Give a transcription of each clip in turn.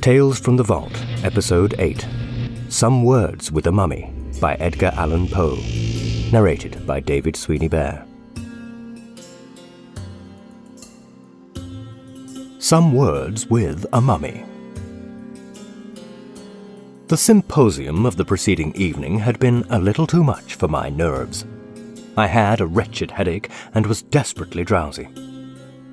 Tales from the Vault, Episode 8 Some Words with a Mummy by Edgar Allan Poe. Narrated by David Sweeney Bear. Some Words with a Mummy. The symposium of the preceding evening had been a little too much for my nerves. I had a wretched headache and was desperately drowsy.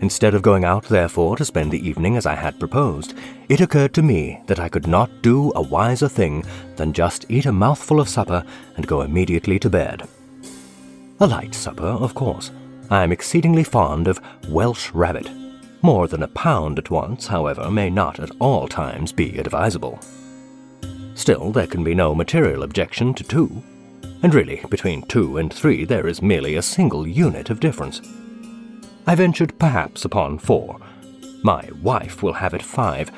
Instead of going out, therefore, to spend the evening as I had proposed, it occurred to me that I could not do a wiser thing than just eat a mouthful of supper and go immediately to bed. A light supper, of course. I am exceedingly fond of Welsh rabbit. More than a pound at once, however, may not at all times be advisable. Still, there can be no material objection to two. And really, between two and three, there is merely a single unit of difference. I ventured perhaps upon four. My wife will have it five,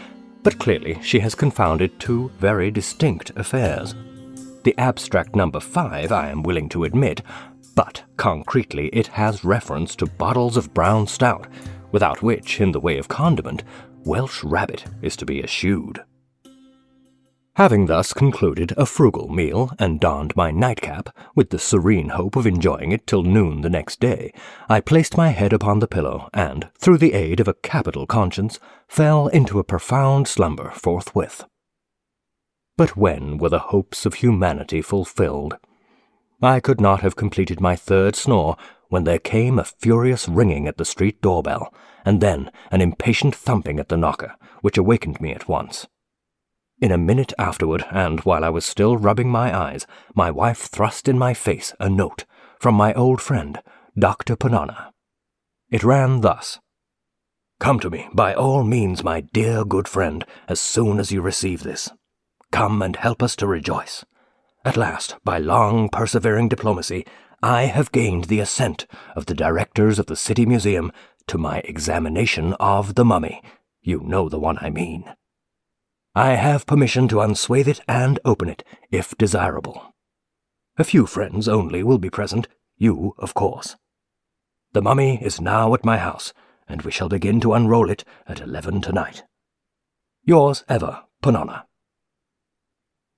but clearly she has confounded two very distinct affairs. The abstract number five I am willing to admit, but concretely it has reference to bottles of brown stout, without which, in the way of condiment, Welsh rabbit is to be eschewed. Having thus concluded a frugal meal and donned my nightcap, with the serene hope of enjoying it till noon the next day, I placed my head upon the pillow and, through the aid of a capital conscience, fell into a profound slumber forthwith. But when were the hopes of humanity fulfilled? I could not have completed my third snore when there came a furious ringing at the street doorbell, and then an impatient thumping at the knocker, which awakened me at once. In a minute afterward, and while I was still rubbing my eyes, my wife thrust in my face a note from my old friend, Dr. Ponnonner. It ran thus Come to me, by all means, my dear good friend, as soon as you receive this. Come and help us to rejoice. At last, by long persevering diplomacy, I have gained the assent of the directors of the City Museum to my examination of the mummy. You know the one I mean. I have permission to unswathe it and open it, if desirable. A few friends only will be present, you, of course. The mummy is now at my house, and we shall begin to unroll it at eleven tonight. Yours ever, Ponnonner.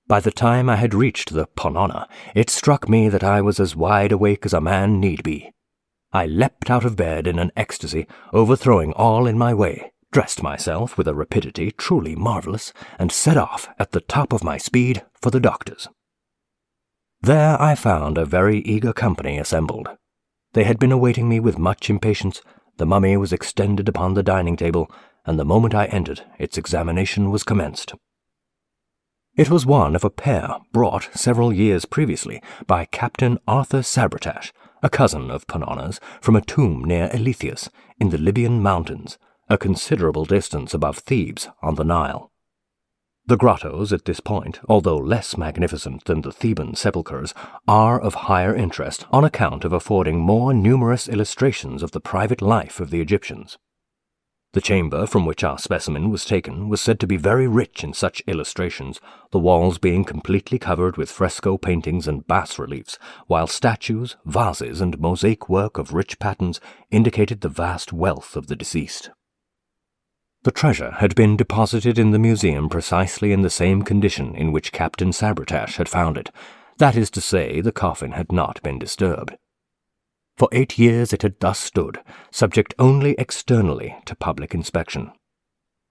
By the time I had reached the Ponnonner, it struck me that I was as wide awake as a man need be. I leapt out of bed in an ecstasy, overthrowing all in my way dressed myself with a rapidity truly marvellous, and set off at the top of my speed for the doctor's. There I found a very eager company assembled. They had been awaiting me with much impatience. The mummy was extended upon the dining table, and the moment I entered, its examination was commenced. It was one of a pair brought several years previously by Captain Arthur Sabretash, a cousin of Ponnonner's, from a tomb near Eleithias, in the Libyan mountains, a considerable distance above Thebes on the Nile. The grottos at this point, although less magnificent than the Theban sepulchres, are of higher interest on account of affording more numerous illustrations of the private life of the Egyptians. The chamber from which our specimen was taken was said to be very rich in such illustrations, the walls being completely covered with fresco paintings and bas reliefs, while statues, vases, and mosaic work of rich patterns indicated the vast wealth of the deceased. The treasure had been deposited in the museum precisely in the same condition in which Captain Sabretash had found it. That is to say, the coffin had not been disturbed. For eight years it had thus stood, subject only externally to public inspection.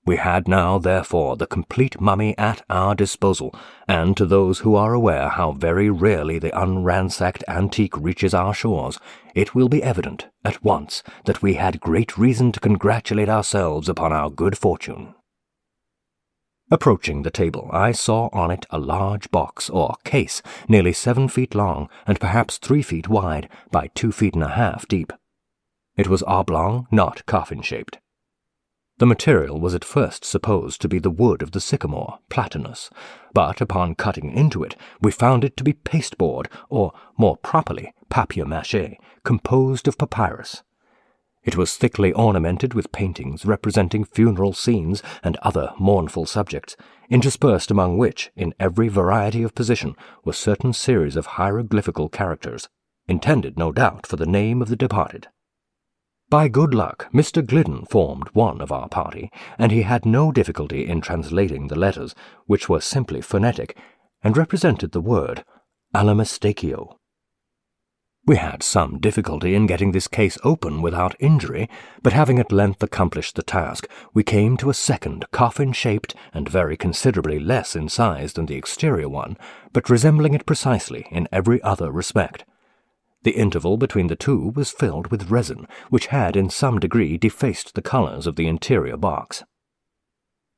We had now, therefore, the complete mummy at our disposal, and to those who are aware how very rarely the unransacked antique reaches our shores, it will be evident at once that we had great reason to congratulate ourselves upon our good fortune. Approaching the table, I saw on it a large box or case, nearly seven feet long and perhaps three feet wide by two feet and a half deep. It was oblong, not coffin-shaped. The material was at first supposed to be the wood of the sycamore, platanus, but upon cutting into it, we found it to be pasteboard, or, more properly, papier-mâché, composed of papyrus. It was thickly ornamented with paintings representing funeral scenes and other mournful subjects, interspersed among which, in every variety of position, were certain series of hieroglyphical characters, intended, no doubt, for the name of the departed. By good luck, Mr. Gliddon formed one of our party, and he had no difficulty in translating the letters, which were simply phonetic, and represented the word Allamistakeo. We had some difficulty in getting this case open without injury, but having at length accomplished the task, we came to a second coffin-shaped and very considerably less in size than the exterior one, but resembling it precisely in every other respect. The interval between the two was filled with resin, which had in some degree defaced the colours of the interior box.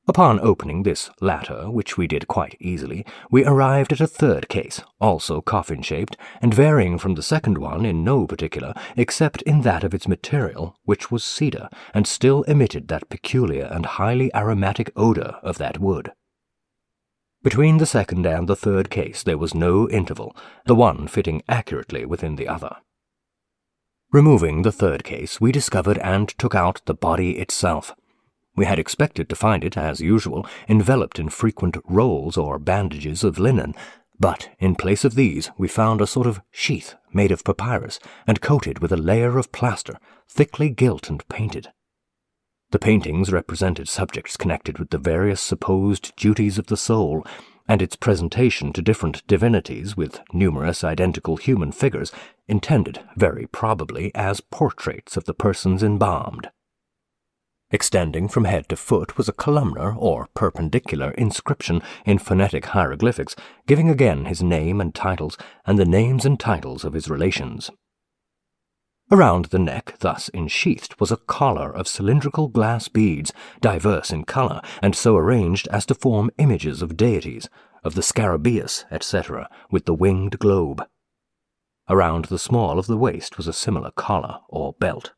Upon opening this latter, which we did quite easily, we arrived at a third case, also coffin-shaped, and varying from the second one in no particular, except in that of its material, which was cedar, and still emitted that peculiar and highly aromatic odour of that wood. Between the second and the third case there was no interval, the one fitting accurately within the other. Removing the third case, we discovered and took out the body itself. We had expected to find it, as usual, enveloped in frequent rolls or bandages of linen, but in place of these we found a sort of sheath made of papyrus and coated with a layer of plaster, thickly gilt and painted. The paintings represented subjects connected with the various supposed duties of the soul, and its presentation to different divinities with numerous identical human figures, intended, very probably, as portraits of the persons embalmed. Extending from head to foot was a columnar or perpendicular inscription in phonetic hieroglyphics, giving again his name and titles, and the names and titles of his relations. Around the neck, thus ensheathed, was a collar of cylindrical glass beads, diverse in colour, and so arranged as to form images of deities, of the scarabaeus, etc., with the winged globe. Around the small of the waist was a similar collar or belt.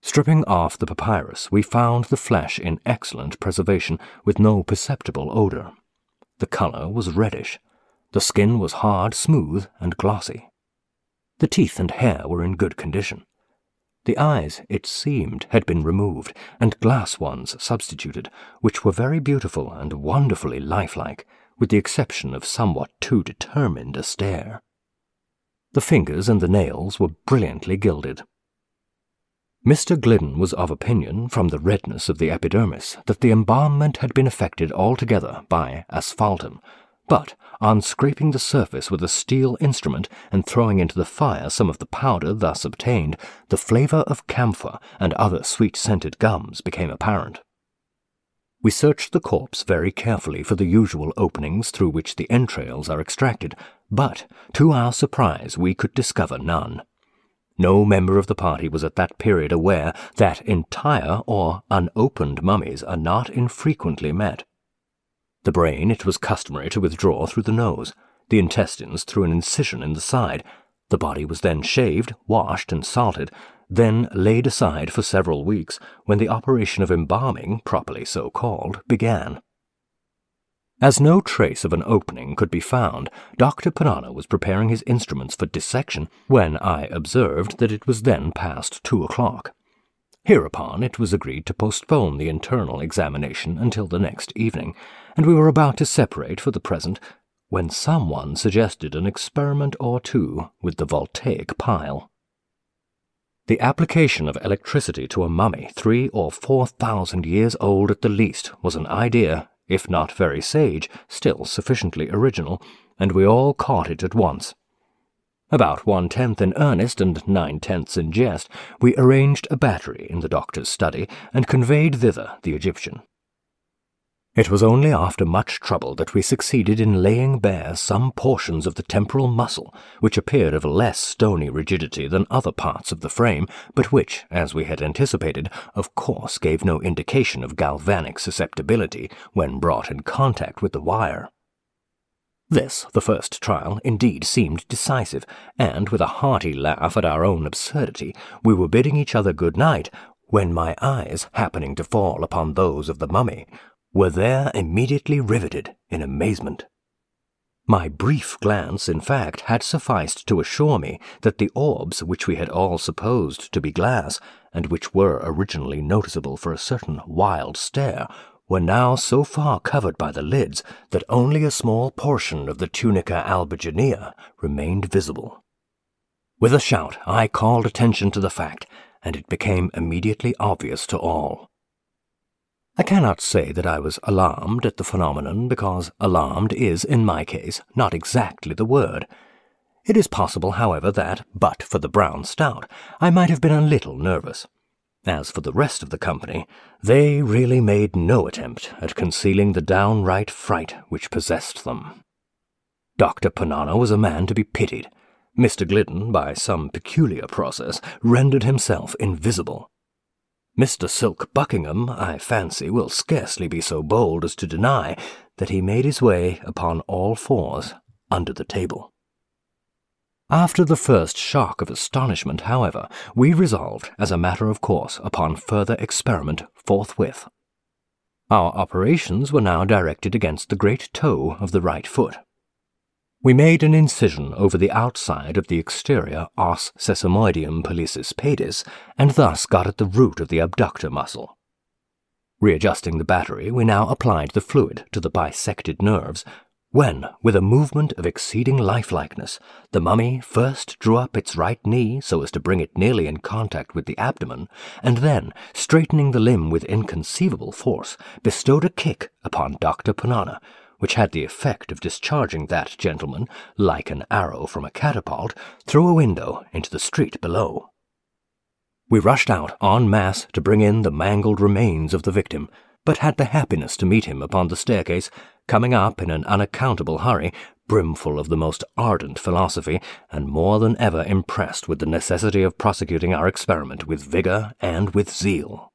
Stripping off the papyrus, we found the flesh in excellent preservation, with no perceptible odour. The colour was reddish. The skin was hard, smooth, and glossy. The teeth and hair were in good condition. The eyes, it seemed, had been removed, and glass ones substituted, which were very beautiful and wonderfully lifelike, with the exception of somewhat too determined a stare. The fingers and the nails were brilliantly gilded. Mr. Gliddon was of opinion, from the redness of the epidermis, that the embalmment had been effected altogether by asphaltum, but on scraping the surface with a steel instrument and throwing into the fire some of the powder thus obtained, the flavour of camphor and other sweet-scented gums became apparent. We searched the corpse very carefully for the usual openings through which the entrails are extracted, but, to our surprise, we could discover none. No member of the party was at that period aware that entire or unopened mummies are not infrequently met. The brain it was customary to withdraw through the nose, the intestines through an incision in the side. The body was then shaved, washed, and salted, then laid aside for several weeks, when the operation of embalming, properly so called, began. As no trace of an opening could be found, Dr. Ponnonner was preparing his instruments for dissection when I observed that it was then past two o'clock. Hereupon it was agreed to postpone the internal examination until the next evening, and we were about to separate for the present when someone suggested an experiment or two with the voltaic pile. The application of electricity to a mummy three or four thousand years old at the least was an idea, if not very sage, still sufficiently original, and we all caught it at once. About one-tenth in earnest and nine-tenths in jest, we arranged a battery in the doctor's study and conveyed thither the Egyptian. It was only after much trouble that we succeeded in laying bare some portions of the temporal muscle, which appeared of less stony rigidity than other parts of the frame, but which, as we had anticipated, of course gave no indication of galvanic susceptibility when brought in contact with the wire. This, the first trial, indeed seemed decisive, and with a hearty laugh at our own absurdity, we were bidding each other good night, when my eyes, happening to fall upon those of the mummy, were there immediately riveted in amazement. My brief glance, in fact, had sufficed to assure me that the orbs which we had all supposed to be glass, and which were originally noticeable for a certain wild stare, were now so far covered by the lids that only a small portion of the tunica albuginea remained visible. With a shout, I called attention to the fact, and it became immediately obvious to all. I cannot say that I was alarmed at the phenomenon, because alarmed is, in my case, not exactly the word. It is possible, however, that, but for the brown stout, I might have been a little nervous. As for the rest of the company, they really made no attempt at concealing the downright fright which possessed them. Dr. Ponnonner was a man to be pitied. Mr. Gliddon, by some peculiar process, rendered himself invisible. Mr. Silk Buckingham, I fancy, will scarcely be so bold as to deny that he made his way upon all fours under the table. After the first shock of astonishment, however, we resolved, as a matter of course, upon further experiment forthwith. Our operations were now directed against the great toe of the right foot. We made an incision over the outside of the exterior os sesamoideum pollicis pedis, and thus got at the root of the abductor muscle. Readjusting the battery, we now applied the fluid to the bisected nerves, when, with a movement of exceeding lifelikeness, the mummy first drew up its right knee so as to bring it nearly in contact with the abdomen, and then, straightening the limb with inconceivable force, bestowed a kick upon Dr. Ponnonner, which had the effect of discharging that gentleman, like an arrow from a catapult, through a window into the street below. We rushed out en masse to bring in the mangled remains of the victim, but had the happiness to meet him upon the staircase, coming up in an unaccountable hurry, brimful of the most ardent philosophy, and more than ever impressed with the necessity of prosecuting our experiment with vigour and with zeal.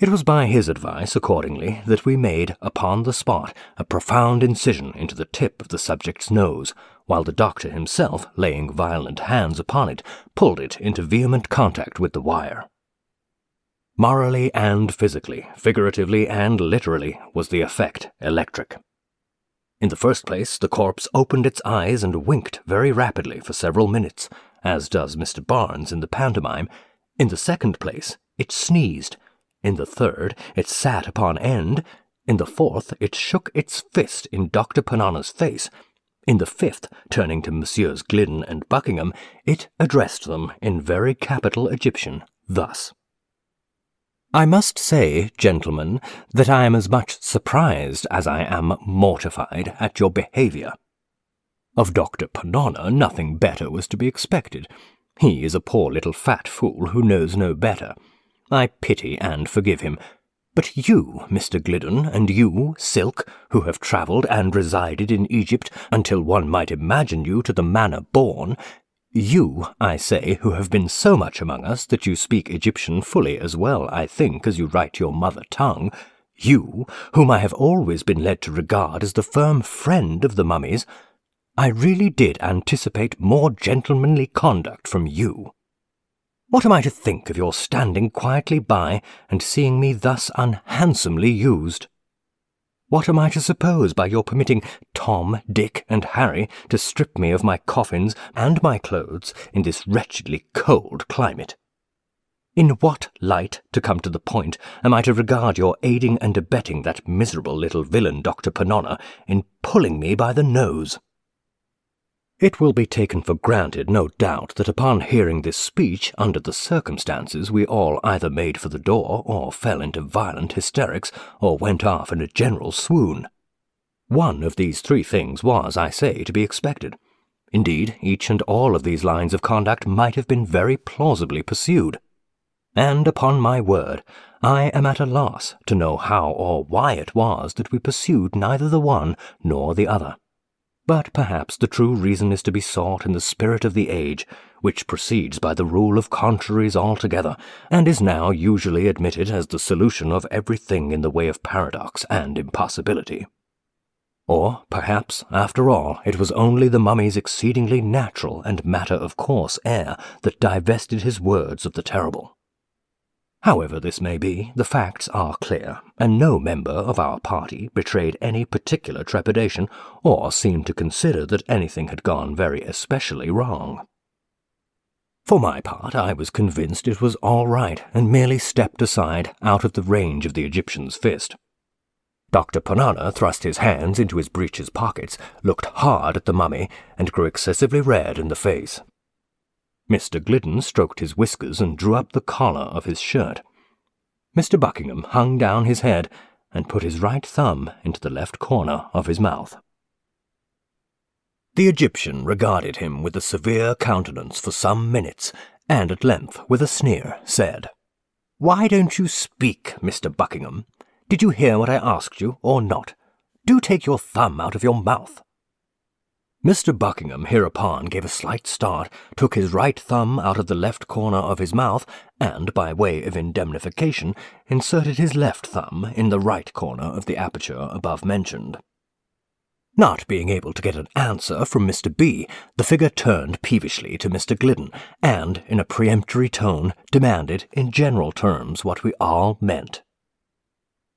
It was by his advice, accordingly, that we made, upon the spot, a profound incision into the tip of the subject's nose, while the doctor himself, laying violent hands upon it, pulled it into vehement contact with the wire. Morally and physically, figuratively and literally, was the effect electric. In the first place, the corpse opened its eyes and winked very rapidly for several minutes, as does Mr. Barnes in the pantomime. In the second place, it sneezed, in the third, it sat upon end. In the fourth, it shook its fist in Dr. Ponnonner's face. In the fifth, turning to Messieurs Gliddon and Buckingham, it addressed them in very capital Egyptian, thus. I must say, gentlemen, that I am as much surprised as I am mortified at your behaviour. Of Dr. Ponnonner nothing better was to be expected. He is a poor little fat fool who knows no better. I pity and forgive him. But you, Mr. Gliddon, and you, Silk, who have travelled and resided in Egypt until one might imagine you to the manner born, you, I say, who have been so much among us that you speak Egyptian fully as well, I think, as you write your mother tongue, you, whom I have always been led to regard as the firm friend of the mummies, I really did anticipate more gentlemanly conduct from you. What am I to think of your standing quietly by and seeing me thus unhandsomely used? What am I to suppose by your permitting Tom, Dick, and Harry to strip me of my coffins and my clothes in this wretchedly cold climate? In what light, to come to the point, am I to regard your aiding and abetting that miserable little villain Dr. Ponnonner in pulling me by the nose? It will be taken for granted, no doubt, that upon hearing this speech, under the circumstances, we all either made for the door, or fell into violent hysterics, or went off in a general swoon. One of these three things was, I say, to be expected. Indeed, each and all of these lines of conduct might have been very plausibly pursued. And, upon my word, I am at a loss to know how or why it was that we pursued neither the one nor the other. But perhaps the true reason is to be sought in the spirit of the age, which proceeds by the rule of contraries altogether, and is now usually admitted as the solution of everything in the way of paradox and impossibility. Or, perhaps, after all, it was only the mummy's exceedingly natural and matter-of-course air that divested his words of the terrible. However this may be, the facts are clear, and no member of our party betrayed any particular trepidation or seemed to consider that anything had gone very especially wrong. For my part, I was convinced it was all right, and merely stepped aside out of the range of the Egyptian's fist. Dr. Ponnonner thrust his hands into his breeches pockets, looked hard at the mummy, and grew excessively red in the face. Mr. Gliddon stroked his whiskers and drew up the collar of his shirt. Mr. Buckingham hung down his head and put his right thumb into the left corner of his mouth. The Egyptian regarded him with a severe countenance for some minutes, and at length, with a sneer, said, Why don't you speak, Mr. Buckingham? Did you hear what I asked you, or not? Do take your thumb out of your mouth. Mr. Buckingham hereupon gave a slight start, took his right thumb out of the left corner of his mouth, and, by way of indemnification, inserted his left thumb in the right corner of the aperture above mentioned. Not being able to get an answer from Mr. B, the figure turned peevishly to Mr. Gliddon, and, in a peremptory tone, demanded in general terms what we all meant.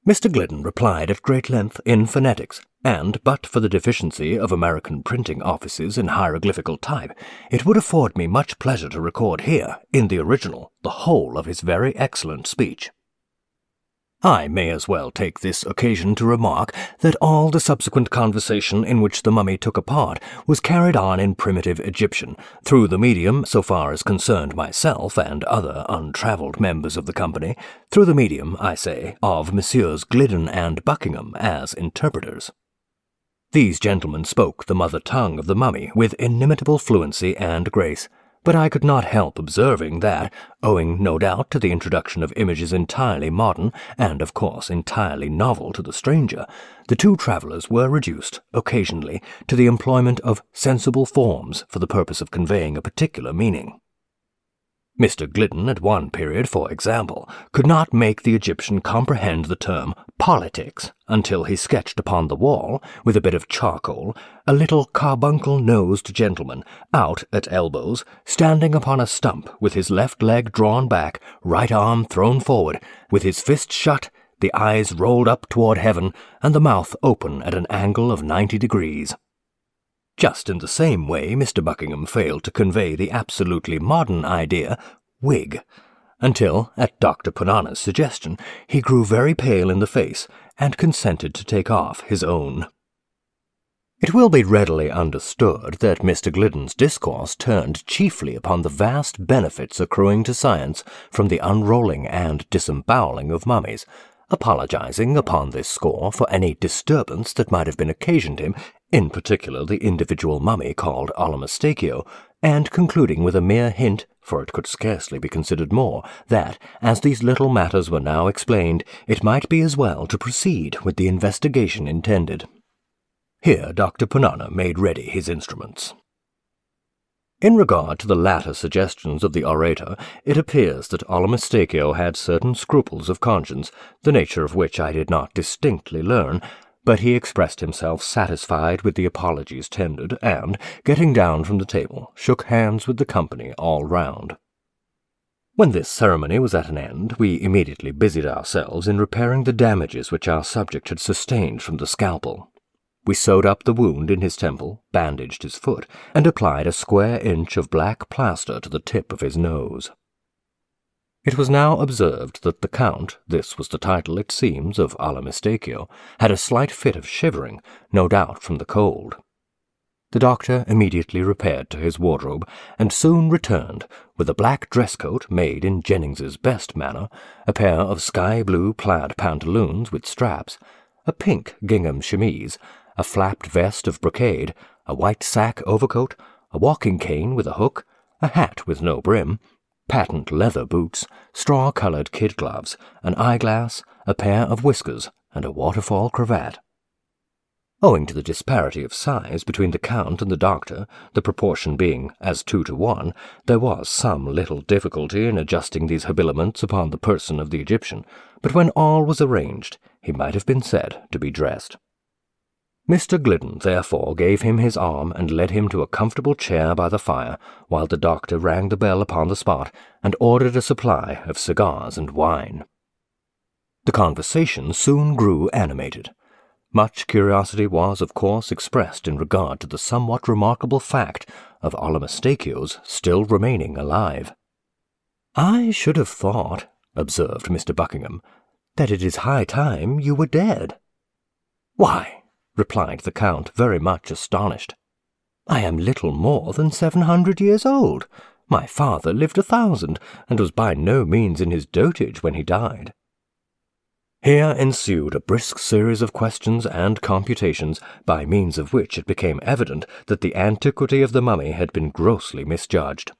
Mr. Gliddon replied at great length in phonetics, and but for the deficiency of American printing offices in hieroglyphical type, it would afford me much pleasure to record here, in the original, the whole of his very excellent speech. I may as well take this occasion to remark that all the subsequent conversation in which the mummy took a part was carried on in primitive Egyptian, through the medium, so far as concerned myself and other untravelled members of the company, through the medium, I say, of Messieurs Gliddon and Buckingham as interpreters. These gentlemen spoke the mother tongue of the mummy with inimitable fluency and grace but I could not help observing that, owing no doubt to the introduction of images entirely modern and, of course, entirely novel to the stranger, the two travellers were reduced, occasionally, to the employment of sensible forms for the purpose of conveying a particular meaning. Mr. Gliddon, at one period, for example, could not make the Egyptian comprehend the term politics until he sketched upon the wall, with a bit of charcoal, a little carbuncle-nosed gentleman, out at elbows, standing upon a stump with his left leg drawn back, right arm thrown forward, with his fist shut, the eyes rolled up toward heaven, and the mouth open at an angle of ninety degrees. Just in the same way, Mr. Buckingham failed to convey the absolutely modern idea, wig, until, at Dr. Ponnonner's suggestion, he grew very pale in the face and consented to take off his own. It will be readily understood that Mr. Gliddon's discourse turned chiefly upon the vast benefits accruing to science from the unrolling and disemboweling of mummies, apologizing upon this score for any disturbance that might have been occasioned him in particular the individual mummy called Allamistakeo, and concluding with a mere hint, for it could scarcely be considered more, that, as these little matters were now explained, it might be as well to proceed with the investigation intended. Here Dr. Ponnonner made ready his instruments. In regard to the latter suggestions of the orator, it appears that Allamistakeo had certain scruples of conscience, the nature of which I did not distinctly learn, but he expressed himself satisfied with the apologies tendered, and, getting down from the table, shook hands with the company all round. When this ceremony was at an end, we immediately busied ourselves in repairing the damages which our subject had sustained from the scalpel. We sewed up the wound in his temple, bandaged his foot, and applied a square inch of black plaster to the tip of his nose. It was now observed that the Count, this was the title, it seems, of Allamistakeo, had a slight fit of shivering, no doubt from the cold. The doctor immediately repaired to his wardrobe, and soon returned with a black dress coat made in Jennings's best manner, a pair of sky-blue plaid pantaloons with straps, a pink gingham chemise, a flapped vest of brocade, a white sack overcoat, a walking cane with a hook, a hat with no brim, patent leather boots, straw-colored kid gloves, an eyeglass, a pair of whiskers, and a waterfall cravat. Owing to the disparity of size between the Count and the doctor, the proportion being as two to one, there was some little difficulty in adjusting these habiliments upon the person of the Egyptian, but when all was arranged, he might have been said to be dressed. Mr. Gliddon therefore gave him his arm and led him to a comfortable chair by the fire, while the doctor rang the bell upon the spot and ordered a supply of cigars and wine. The conversation soon grew animated. Much curiosity was, of course, expressed in regard to the somewhat remarkable fact of Allamistakeo's still remaining alive. I should have thought, observed Mr. Buckingham, that it is high time you were dead. Why, replied the Count, very much astonished. I am little more than seven hundred years old. My father lived a thousand, and was by no means in his dotage when he died. Here ensued a brisk series of questions and computations, by means of which it became evident that the antiquity of the mummy had been grossly misjudged.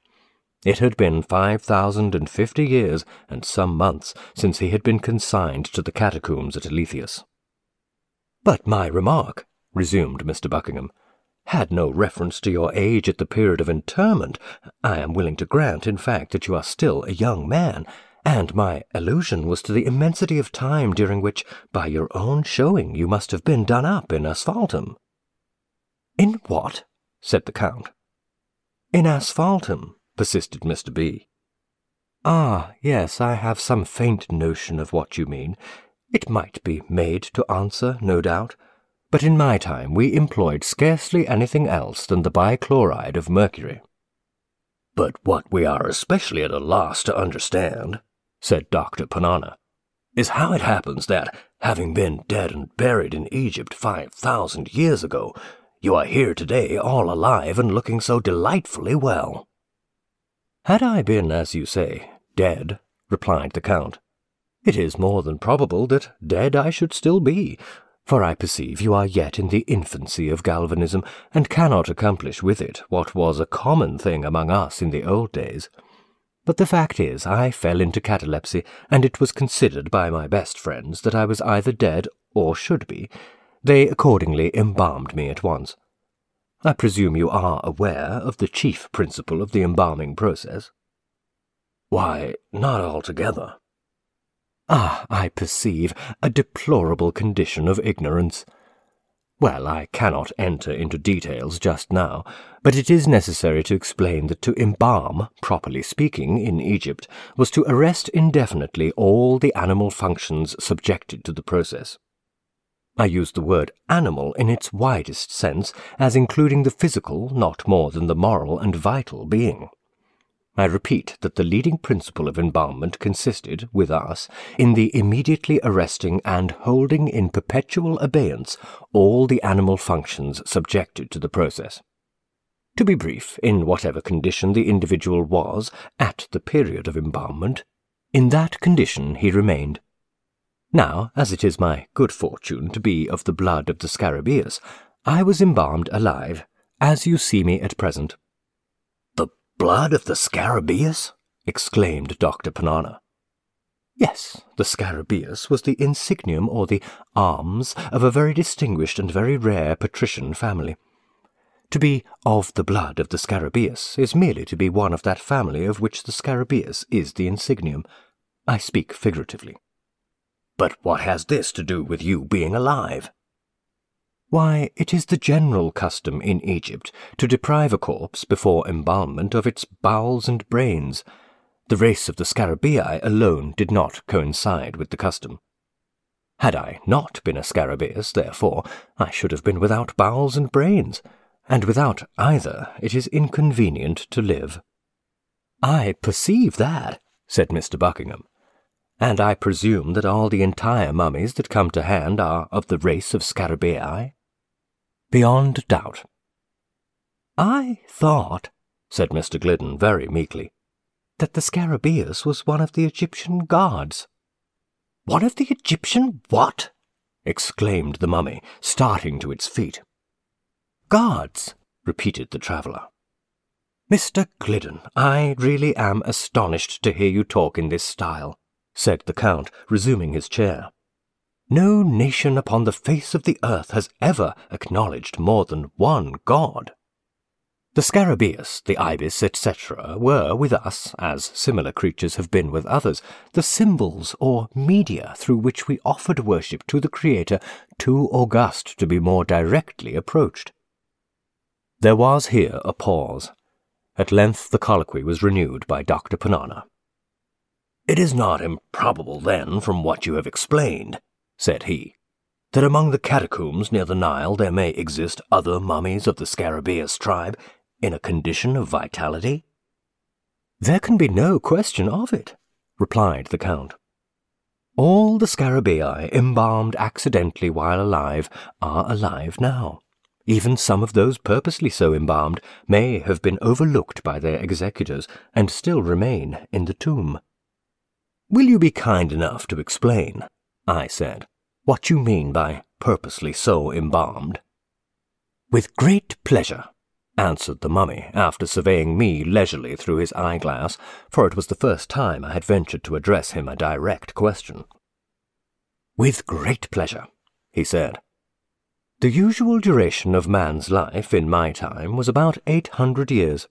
It had been five thousand and fifty years and some months since he had been consigned to the catacombs at Eleithias. But my remark, resumed Mr. Buckingham, had no reference to your age at the period of interment. I am willing to grant, in fact, that you are still a young man, and my allusion was to the immensity of time during which, by your own showing, you must have been done up in asphaltum. In what? said the Count. In asphaltum, persisted Mr. B. Ah, yes, I have some faint notion of what you mean. It might be made to answer, no doubt, but in my time we employed scarcely anything else than the bichloride of mercury. But what we are especially at a loss to understand, said Dr. Ponnonner, is how it happens that, having been dead and buried in Egypt five thousand years ago, you are here today all alive and looking so delightfully well. Had I been, as you say, dead, replied the Count, it is more than probable that dead I should still be, for I perceive you are yet in the infancy of galvanism, and cannot accomplish with it what was a common thing among us in the old days. But the fact is, I fell into catalepsy, and it was considered by my best friends that I was either dead or should be. They accordingly embalmed me at once. I presume you are aware of the chief principle of the embalming process? Why, not altogether. Ah, I perceive a deplorable condition of ignorance. Well, I cannot enter into details just now, but it is necessary to explain that to embalm, properly speaking, in Egypt, was to arrest indefinitely all the animal functions subjected to the process. I use the word animal in its widest sense, as including the physical not more than the moral and vital being. I repeat that the leading principle of embalmment consisted, with us, in the immediately arresting and holding in perpetual abeyance all the animal functions subjected to the process. To be brief, in whatever condition the individual was at the period of embalmment, in that condition he remained. Now, as it is my good fortune to be of the blood of the Scarabaeus, I was embalmed alive, as you see me at present blood of the Scarabaeus? exclaimed Dr. Ponnonner. Yes, the Scarabaeus was the insignium or the arms of a very distinguished and very rare patrician family. To be of the blood of the Scarabaeus is merely to be one of that family of which the Scarabaeus is the insignium. I speak figuratively. But what has this to do with you being alive? Why, it is the general custom in Egypt to deprive a corpse before embalmment of its bowels and brains. The race of the Scarabaei alone did not coincide with the custom. Had I not been a Scarabaeus, therefore, I should have been without bowels and brains, and without either it is inconvenient to live. I perceive that, said Mr. Buckingham, and I presume that all the entire mummies that come to hand are of the race of Scarabaei beyond doubt. I thought, said Mr. Gliddon very meekly, that the Scarabaeus was one of the Egyptian gods. One of the Egyptian what? exclaimed the mummy, starting to its feet. Gods, repeated the traveller. Mr. Gliddon, I really am astonished to hear you talk in this style, said the Count, resuming his chair. No nation upon the face of the earth has ever acknowledged more than one god. The scarabaeus, the ibis, etc., were with us, as similar creatures have been with others, the symbols or media through which we offered worship to the Creator too august to be more directly approached. There was here a pause. At length the colloquy was renewed by Dr. Ponnonner. It is not improbable, then, from what you have explained, said he, that among the catacombs near the Nile there may exist other mummies of the Scarabaeus tribe in a condition of vitality? There can be no question of it, replied the Count. All the Scarabaei embalmed accidentally while alive are alive now. Even some of those purposely so embalmed may have been overlooked by their executors and still remain in the tomb. Will you be kind enough to explain, I said, what you mean by purposely so embalmed? With great pleasure, answered the mummy, after surveying me leisurely through his eyeglass, for it was the first time I had ventured to address him a direct question. With great pleasure, he said. The usual duration of man's life in my time was about eight hundred years.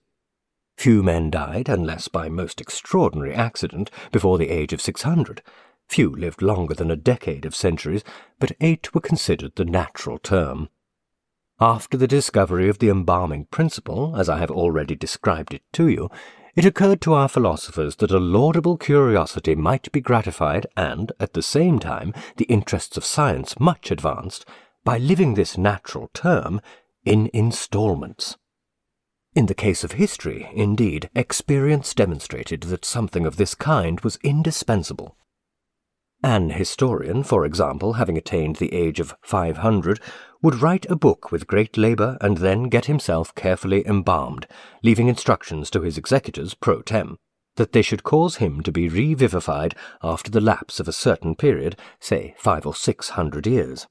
Few men died, unless by most extraordinary accident, before the age of six hundred. Few lived longer than a decade of centuries, but eight were considered the natural term. After the discovery of the embalming principle, as I have already described it to you, it occurred to our philosophers that a laudable curiosity might be gratified and, at the same time, the interests of science much advanced, by living this natural term in instalments. In the case of history, indeed, experience demonstrated that something of this kind was indispensable. An historian, for example, having attained the age of 500, would write a book with great labour and then get himself carefully embalmed, leaving instructions to his executors pro tem that they should cause him to be revivified after the lapse of a certain period, say five or six hundred years.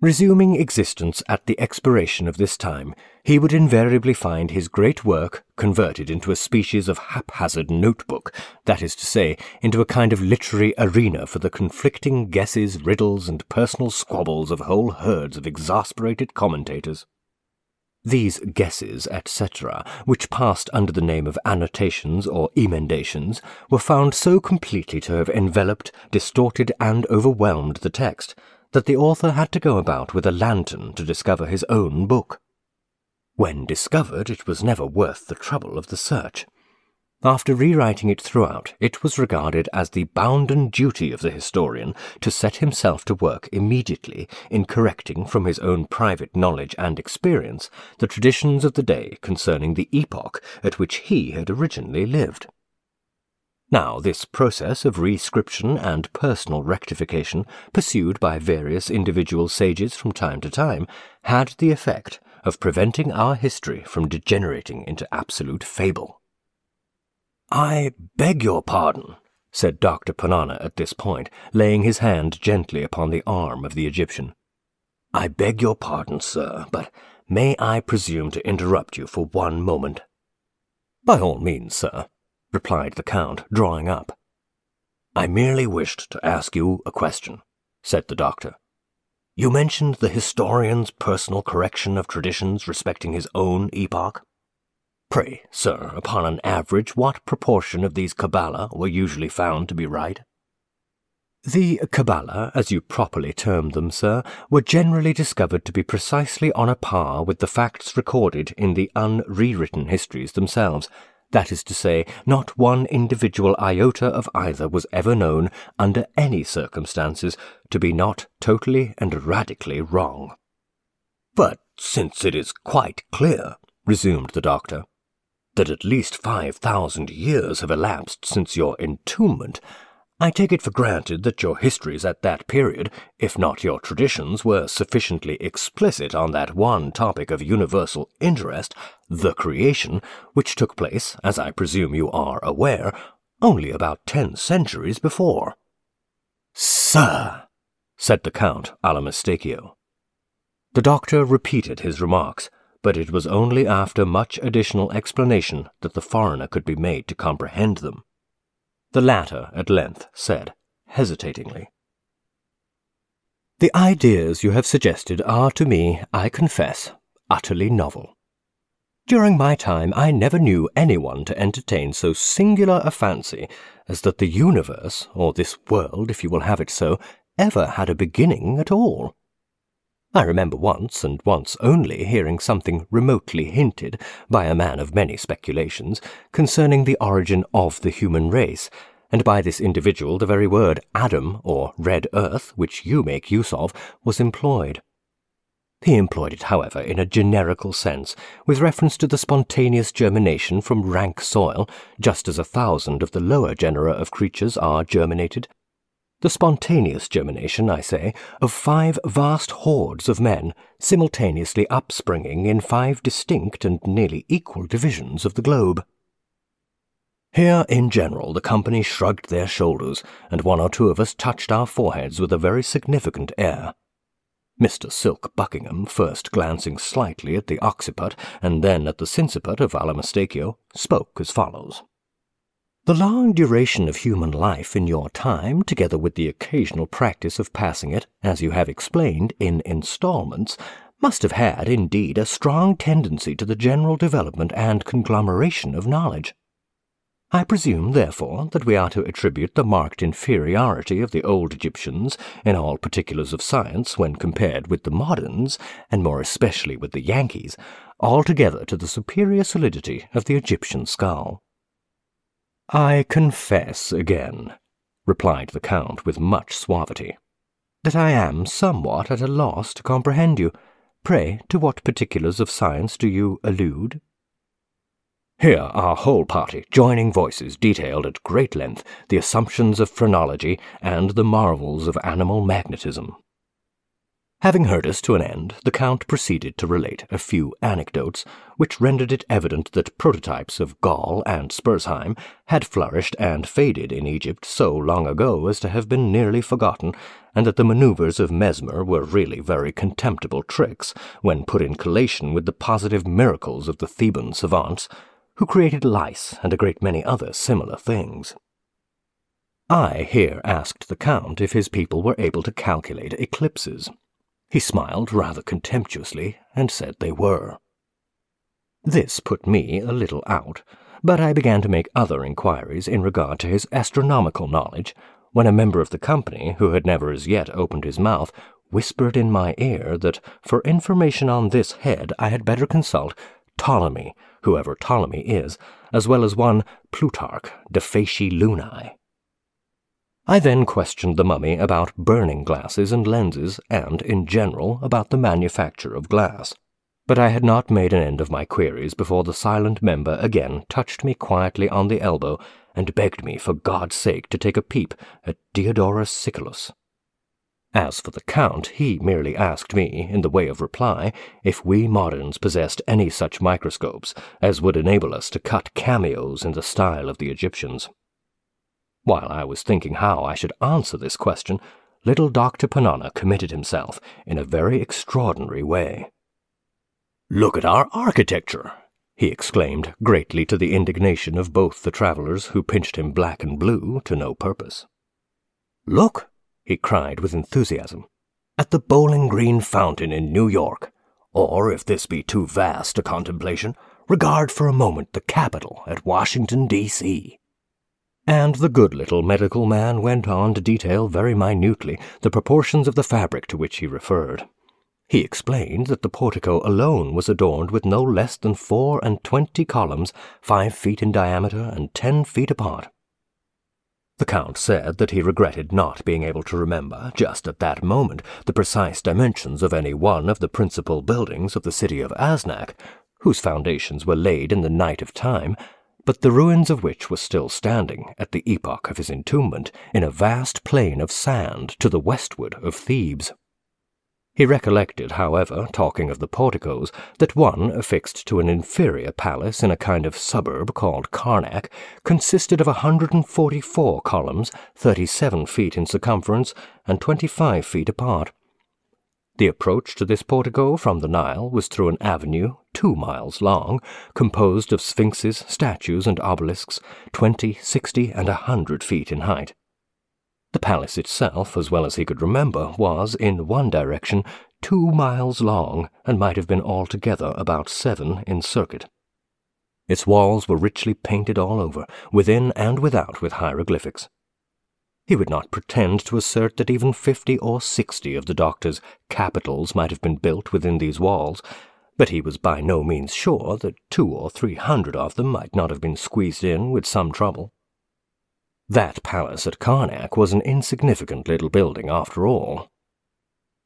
Resuming existence at the expiration of this time, he would invariably find his great work converted into a species of haphazard notebook, that is to say, into a kind of literary arena for the conflicting guesses, riddles, and personal squabbles of whole herds of exasperated commentators. These guesses, etc., which passed under the name of annotations or emendations, were found so completely to have enveloped, distorted, and overwhelmed the text that the author had to go about with a lantern to discover his own book. When discovered, it was never worth the trouble of the search. After rewriting it throughout, it was regarded as the bounden duty of the historian to set himself to work immediately in correcting from his own private knowledge and experience the traditions of the day concerning the epoch at which he had originally lived. Now, this process of rescription and personal rectification, pursued by various individual sages from time to time, had the effect of preventing our history from degenerating into absolute fable. I beg your pardon, said Dr. Ponnonner at this point, laying his hand gently upon the arm of the Egyptian. I beg your pardon, sir, but may I presume to interrupt you for one moment? By all means, sir, replied the Count, drawing up. I merely wished to ask you a question, said the doctor. You mentioned the historian's personal correction of traditions respecting his own epoch. Pray, sir, upon an average, what proportion of these Kabbalah were usually found to be right? The Kabbalah, as you properly termed them, sir, were generally discovered to be precisely on a par with the facts recorded in the unrewritten histories themselves, that is to say, not one individual iota of either was ever known, under any circumstances, to be not totally and radically wrong. But since it is quite clear, resumed the doctor, that at least five thousand years have elapsed since your entombment, I take it for granted that your histories at that period, if not your traditions, were sufficiently explicit on that one topic of universal interest, the creation, which took place, as I presume you are aware, only about ten centuries before. Sir, said the Count Allamistakeo. The doctor repeated his remarks, but it was only after much additional explanation that the foreigner could be made to comprehend them. The latter at length said, hesitatingly. The ideas you have suggested are to me, I confess, utterly novel. During my time I never knew anyone to entertain so singular a fancy as that the universe, or this world, if you will have it so, ever had a beginning at all. I remember once, and once only, hearing something remotely hinted by a man of many speculations concerning the origin of the human race, and by this individual the very word Adam, or red earth, which you make use of, was employed. He employed it, however, in a generical sense, with reference to the spontaneous germination from rank soil, just as a thousand of the lower genera of creatures are germinated The spontaneous germination, I say, of five vast hordes of men simultaneously upspringing in five distinct and nearly equal divisions of the globe. Here, in general, the company shrugged their shoulders, and one or two of us touched our foreheads with a very significant air. Mr. Silk Buckingham, first glancing slightly at the occiput and then at the sinciput of Allamistakeo, spoke as follows. The long duration of human life in your time, together with the occasional practice of passing it, as you have explained, in instalments, must have had, indeed, a strong tendency to the general development and conglomeration of knowledge. I presume, therefore, that we are to attribute the marked inferiority of the old Egyptians in all particulars of science when compared with the moderns, and more especially with the Yankees, altogether to the superior solidity of the Egyptian skull. I confess again, replied the Count with much suavity, that I am somewhat at a loss to comprehend you. Pray, to what particulars of science do you allude? Here our whole party, joining voices, detailed at great length the assumptions of phrenology and the marvels of animal magnetism. Having heard us to an end, the Count proceeded to relate a few anecdotes which rendered it evident that prototypes of Gall and Spurzheim had flourished and faded in Egypt so long ago as to have been nearly forgotten, and that the manoeuvres of Mesmer were really very contemptible tricks when put in collation with the positive miracles of the Theban savants who created lice and a great many other similar things. I here asked the Count if his people were able to calculate eclipses. He smiled rather contemptuously and said they were. This put me a little out, but I began to make other inquiries in regard to his astronomical knowledge, when a member of the company, who had never as yet opened his mouth, whispered in my ear that for information on this head I had better consult Ptolemy, whoever Ptolemy is, as well as one Plutarch de Facie Lunae. I then questioned the mummy about burning glasses and lenses, and, in general, about the manufacture of glass. But I had not made an end of my queries before the silent member again touched me quietly on the elbow and begged me for God's sake to take a peep at Diodorus Siculus. As for the Count, he merely asked me, in the way of reply, if we moderns possessed any such microscopes as would enable us to cut cameos in the style of the Egyptians. While I was thinking how I should answer this question, little Dr. Ponnonner committed himself in a very extraordinary way. Look at our architecture, he exclaimed, greatly to the indignation of both the travellers, who pinched him black and blue to no purpose. Look, he cried with enthusiasm, at the Bowling Green Fountain in New York. Or, if this be too vast a contemplation, regard for a moment the Capitol at Washington, D.C. And the good little medical man went on to detail very minutely the proportions of the fabric to which he referred. He explained that the portico alone was adorned with no less than four and twenty columns, five feet in diameter and ten feet apart. The Count said that he regretted not being able to remember, just at that moment, the precise dimensions of any one of the principal buildings of the city of Aznac, whose foundations were laid in the night of time, but the ruins of which were still standing, at the epoch of his entombment, in a vast plain of sand to the westward of Thebes. He recollected, however, talking of the porticos, that one affixed to an inferior palace in a kind of suburb called Karnak consisted of a hundred and forty-four columns, thirty-seven feet in circumference and twenty-five feet apart. The approach to this portico from the Nile was through an avenue two miles long, composed of sphinxes, statues, and obelisks, twenty, sixty, and a hundred feet in height. The palace itself, as well as he could remember, was, in one direction, two miles long, and might have been altogether about seven in circuit. Its walls were richly painted all over, within and without, with hieroglyphics. He would not pretend to assert that even fifty or sixty of the doctor's capitals might have been built within these walls, but he was by no means sure that two or three hundred of them might not have been squeezed in with some trouble. That palace at Karnak was an insignificant little building after all.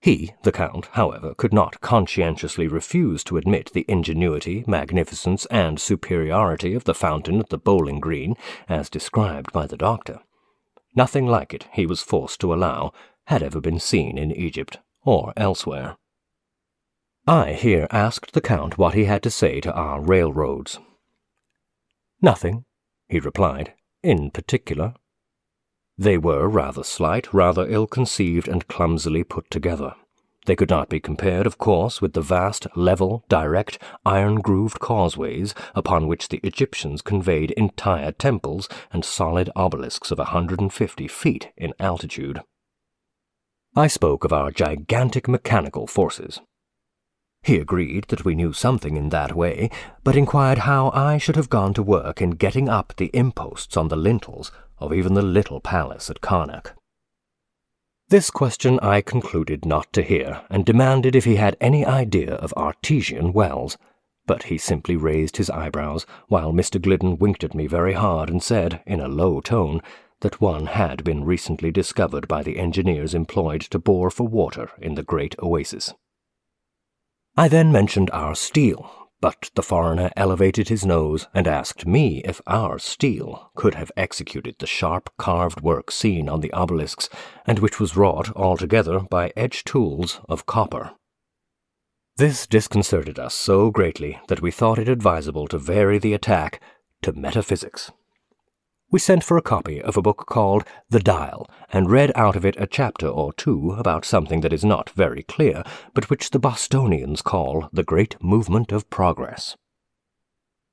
He, the Count, however, could not conscientiously refuse to admit the ingenuity, magnificence, and superiority of the fountain at the bowling green, as described by the doctor. Nothing like it, he was forced to allow, had ever been seen in Egypt or elsewhere. I here asked the Count what he had to say to our railroads. Nothing, he replied, in particular. They were rather slight, rather ill conceived, and clumsily put together. They could not be compared, of course, with the vast, level, direct, iron grooved causeways upon which the Egyptians conveyed entire temples and solid obelisks of a hundred and fifty feet in altitude. I spoke of our gigantic mechanical forces. He agreed that we knew something in that way, but inquired how I should have gone to work in getting up the imposts on the lintels of even the little palace at Karnak. This question I concluded not to hear, and demanded if he had any idea of artesian wells. But he simply raised his eyebrows, while Mr. Gliddon winked at me very hard and said, in a low tone, that one had been recently discovered by the engineers employed to bore for water in the great oasis. I then mentioned our steel, but the foreigner elevated his nose and asked me if our steel could have executed the sharp carved work seen on the obelisks, and which was wrought altogether by edge tools of copper. This disconcerted us so greatly that we thought it advisable to vary the attack to metaphysics we sent for a copy of a book called The Dial, and read out of it a chapter or two about something that is not very clear, but which the Bostonians call the Great Movement of Progress.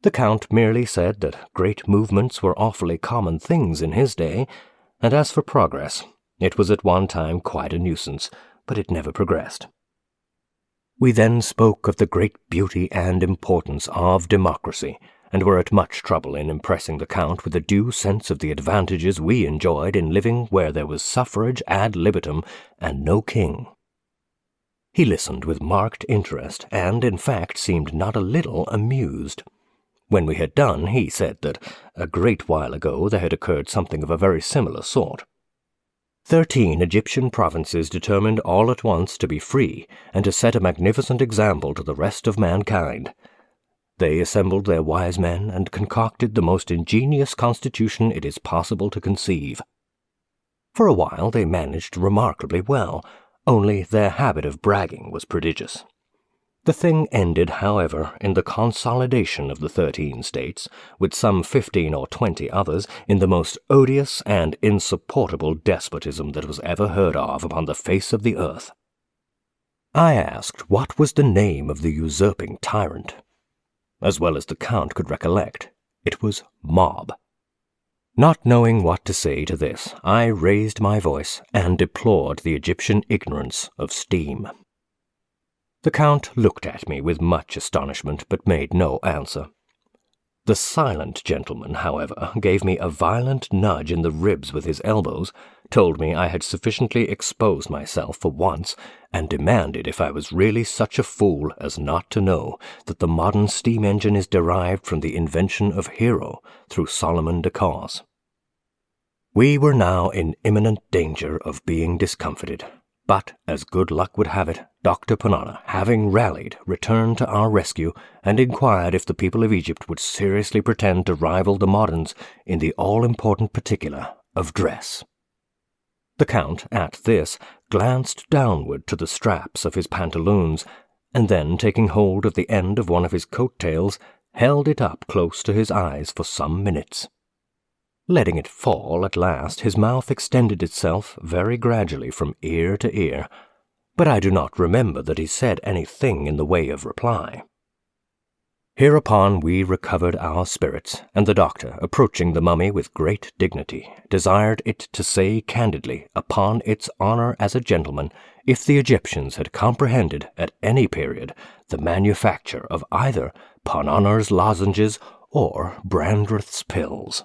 The Count merely said that great movements were awfully common things in his day, and as for progress, it was at one time quite a nuisance, but it never progressed. We then spoke of the great beauty and importance of democracy, and were at much trouble in impressing the Count with a due sense of the advantages we enjoyed in living where there was suffrage ad libitum and no king. He listened with marked interest, and in fact seemed not a little amused. When we had done, he said that a great while ago there had occurred something of a very similar sort. Thirteen Egyptian provinces determined all at once to be free, and to set a magnificent example to the rest of mankind. They assembled their wise men and concocted the most ingenious constitution it is possible to conceive. For a while they managed remarkably well, only their habit of bragging was prodigious. The thing ended, however, in the consolidation of the thirteen states, with some fifteen or twenty others, in the most odious and insupportable despotism that was ever heard of upon the face of the earth. I asked what was the name of the usurping tyrant as well as the Count could recollect. It was mob. Not knowing what to say to this, I raised my voice and deplored the Egyptian ignorance of steam. The Count looked at me with much astonishment, but made no answer. The silent gentleman, however, gave me a violent nudge in the ribs with his elbows, told me I had sufficiently exposed myself for once, and demanded if I was really such a fool as not to know that the modern steam engine is derived from the invention of Hero through Solomon de Caus. We were now in imminent danger of being discomfited, but, as good luck would have it, Dr. Ponnonner, having rallied, returned to our rescue and inquired if the people of Egypt would seriously pretend to rival the moderns in the all important particular of dress. The Count, at this, glanced downward to the straps of his pantaloons, and then, taking hold of the end of one of his coat tails, held it up close to his eyes for some minutes. Letting it fall at last, his mouth extended itself very gradually from ear to ear, but I do not remember that he said anything in the way of reply. Hereupon we recovered our spirits, and the doctor, approaching the mummy with great dignity, desired it to say candidly, upon its honour as a gentleman, if the Egyptians had comprehended at any period the manufacture of either Ponnonner's lozenges or Brandreth's pills.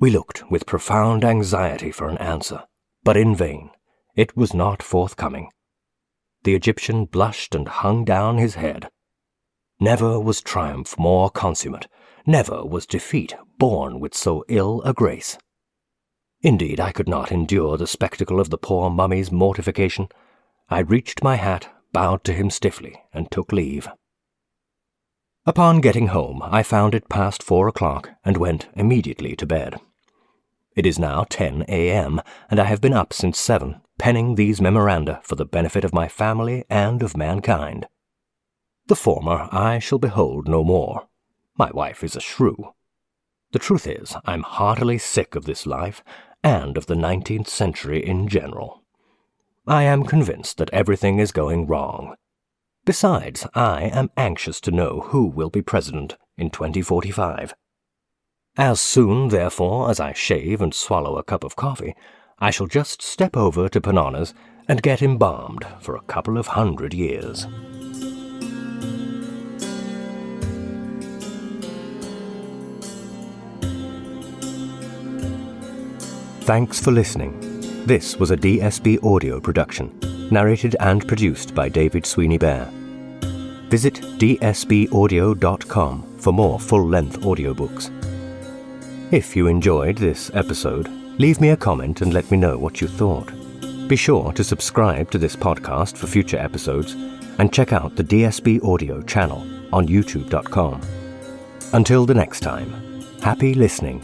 We looked with profound anxiety for an answer, but in vain. It was not forthcoming. The Egyptian blushed and hung down his head. Never was triumph more consummate, never was defeat borne with so ill a grace. Indeed, I could not endure the spectacle of the poor mummy's mortification. I reached my hat, bowed to him stiffly, and took leave. Upon getting home, I found it past four o'clock and went immediately to bed. It is now 10 a.m., and I have been up since 7, penning these memoranda for the benefit of my family and of mankind. The former I shall behold no more. My wife is a shrew. The truth is, I'm heartily sick of this life, and of the nineteenth century in general. I am convinced that everything is going wrong. Besides, I am anxious to know who will be president in 2045. As soon, therefore, as I shave and swallow a cup of coffee, I shall just step over to Ponnonner's and get embalmed for a couple of hundred years. Thanks for listening. This was a DSB audio production, narrated and produced by David Sweeney Bear. Visit dsbaudio.com for more full length audiobooks. If you enjoyed this episode, leave me a comment and let me know what you thought. Be sure to subscribe to this podcast for future episodes and check out the DSB Audio channel on youtube.com. Until the next time, happy listening